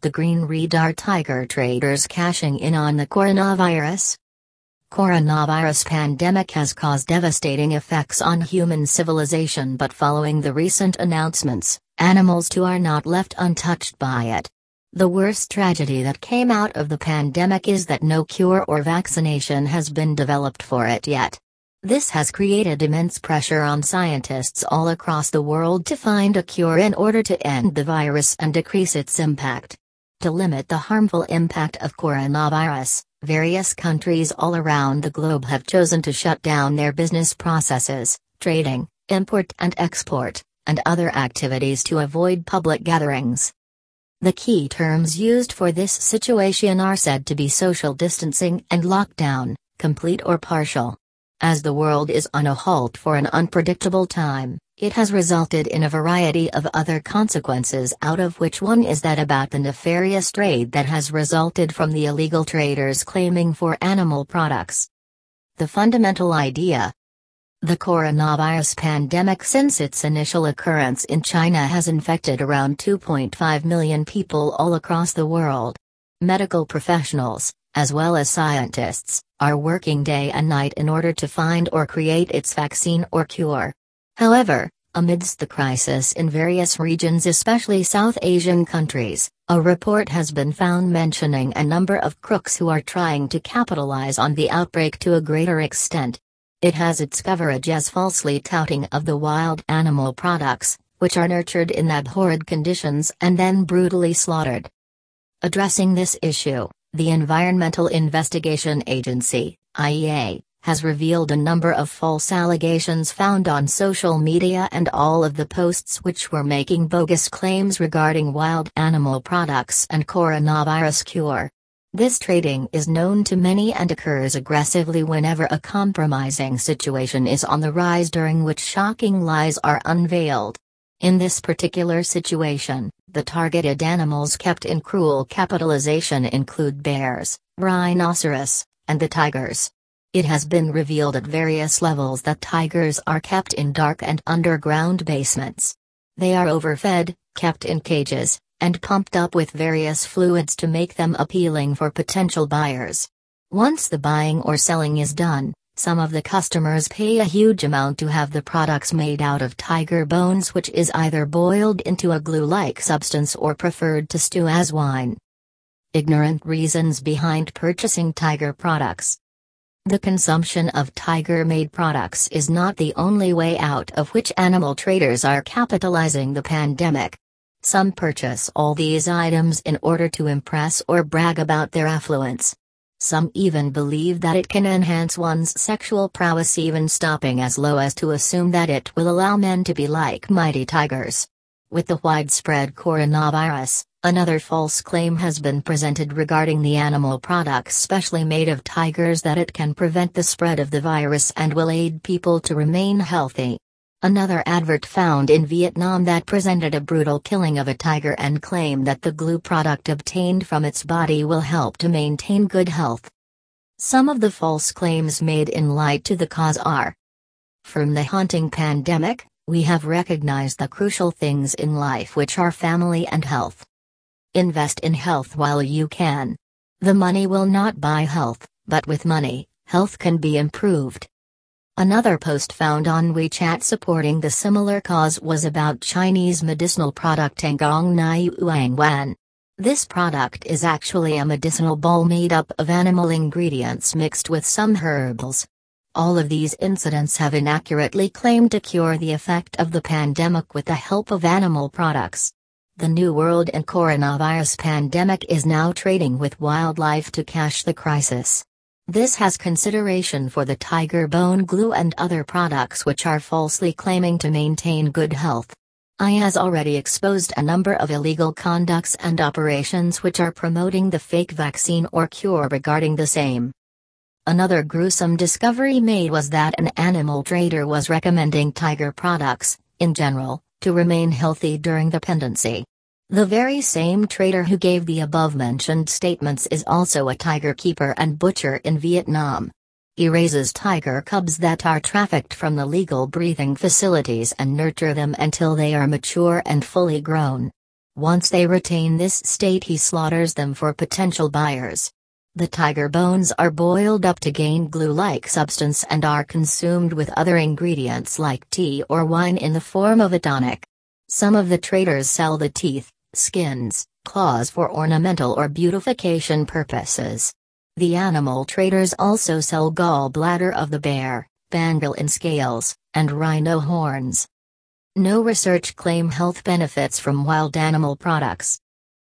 the green radar tiger traders cashing in on the coronavirus? Coronavirus pandemic has caused devastating effects on human civilization but following the recent announcements, animals too are not left untouched by it. The worst tragedy that came out of the pandemic is that no cure or vaccination has been developed for it yet. This has created immense pressure on scientists all across the world to find a cure in order to end the virus and decrease its impact. To limit the harmful impact of coronavirus, various countries all around the globe have chosen to shut down their business processes, trading, import and export, and other activities to avoid public gatherings. The key terms used for this situation are said to be social distancing and lockdown, complete or partial. As the world is on a halt for an unpredictable time, it has resulted in a variety of other consequences out of which one is that about the nefarious trade that has resulted from the illegal traders claiming for animal products. The fundamental idea the coronavirus pandemic since its initial occurrence in China has infected around 2.5 million people all across the world. Medical professionals, as well as scientists, are working day and night in order to find or create its vaccine or cure. However, amidst the crisis in various regions, especially South Asian countries, a report has been found mentioning a number of crooks who are trying to capitalize on the outbreak to a greater extent. It has its coverage as falsely touting of the wild animal products, which are nurtured in abhorred conditions and then brutally slaughtered. Addressing this issue, the Environmental Investigation Agency, EIA, has revealed a number of false allegations found on social media and all of the posts which were making bogus claims regarding wild animal products and coronavirus cure. This trading is known to many and occurs aggressively whenever a compromising situation is on the rise during which shocking lies are unveiled. In this particular situation, the targeted animals kept in cruel capitalization include bears, rhinoceros, and the tigers. It has been revealed at various levels that tigers are kept in dark and underground basements. They are overfed, kept in cages, and pumped up with various fluids to make them appealing for potential buyers. Once the buying or selling is done, some of the customers pay a huge amount to have the products made out of tiger bones, which is either boiled into a glue like substance or preferred to stew as wine. Ignorant reasons behind purchasing tiger products. The consumption of tiger made products is not the only way out of which animal traders are capitalizing the pandemic. Some purchase all these items in order to impress or brag about their affluence. Some even believe that it can enhance one's sexual prowess, even stopping as low as to assume that it will allow men to be like mighty tigers. With the widespread coronavirus, another false claim has been presented regarding the animal products specially made of tigers that it can prevent the spread of the virus and will aid people to remain healthy. Another advert found in Vietnam that presented a brutal killing of a tiger and claimed that the glue product obtained from its body will help to maintain good health. Some of the false claims made in light to the cause are From the haunting pandemic, we have recognized the crucial things in life which are family and health. Invest in health while you can. The money will not buy health, but with money, health can be improved. Another post found on WeChat supporting the similar cause was about Chinese medicinal product Tangong Nai Wan. This product is actually a medicinal ball made up of animal ingredients mixed with some herbals. All of these incidents have inaccurately claimed to cure the effect of the pandemic with the help of animal products. The New World and coronavirus pandemic is now trading with wildlife to cash the crisis. This has consideration for the tiger bone glue and other products which are falsely claiming to maintain good health. I has already exposed a number of illegal conducts and operations which are promoting the fake vaccine or cure regarding the same. Another gruesome discovery made was that an animal trader was recommending tiger products, in general, to remain healthy during the pendency. The very same trader who gave the above mentioned statements is also a tiger keeper and butcher in Vietnam. He raises tiger cubs that are trafficked from the legal breathing facilities and nurture them until they are mature and fully grown. Once they retain this state, he slaughters them for potential buyers. The tiger bones are boiled up to gain glue like substance and are consumed with other ingredients like tea or wine in the form of a tonic. Some of the traders sell the teeth, skins, claws for ornamental or beautification purposes. The animal traders also sell gallbladder of the bear, pangolin scales, and rhino horns. No research claim health benefits from wild animal products.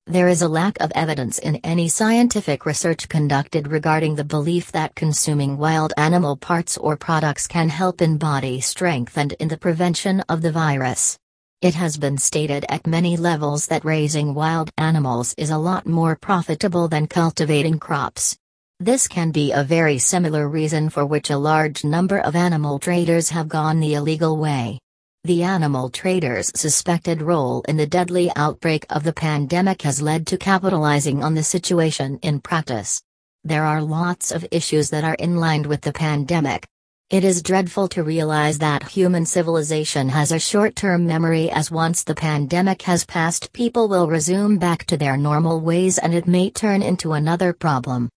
There is a lack of evidence in any scientific research conducted regarding the belief that consuming wild animal parts or products can help in body strength and in the prevention of the virus. It has been stated at many levels that raising wild animals is a lot more profitable than cultivating crops. This can be a very similar reason for which a large number of animal traders have gone the illegal way. The animal traders' suspected role in the deadly outbreak of the pandemic has led to capitalizing on the situation in practice. There are lots of issues that are in line with the pandemic. It is dreadful to realize that human civilization has a short term memory, as once the pandemic has passed, people will resume back to their normal ways and it may turn into another problem.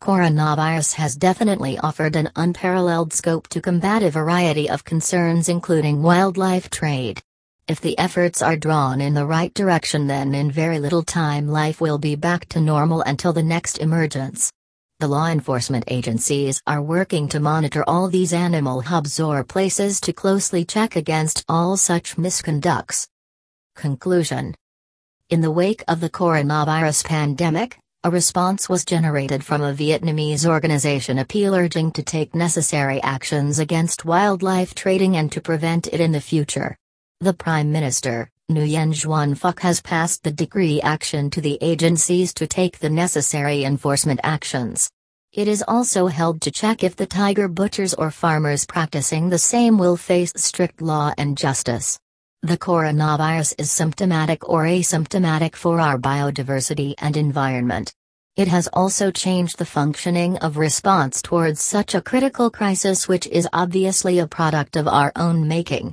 Coronavirus has definitely offered an unparalleled scope to combat a variety of concerns, including wildlife trade. If the efforts are drawn in the right direction, then in very little time life will be back to normal until the next emergence. The law enforcement agencies are working to monitor all these animal hubs or places to closely check against all such misconducts. Conclusion In the wake of the coronavirus pandemic, a response was generated from a Vietnamese organization appeal urging to take necessary actions against wildlife trading and to prevent it in the future. The Prime Minister, Nguyen Xuan Phuc has passed the decree action to the agencies to take the necessary enforcement actions. It is also held to check if the tiger butchers or farmers practicing the same will face strict law and justice. The coronavirus is symptomatic or asymptomatic for our biodiversity and environment. It has also changed the functioning of response towards such a critical crisis, which is obviously a product of our own making.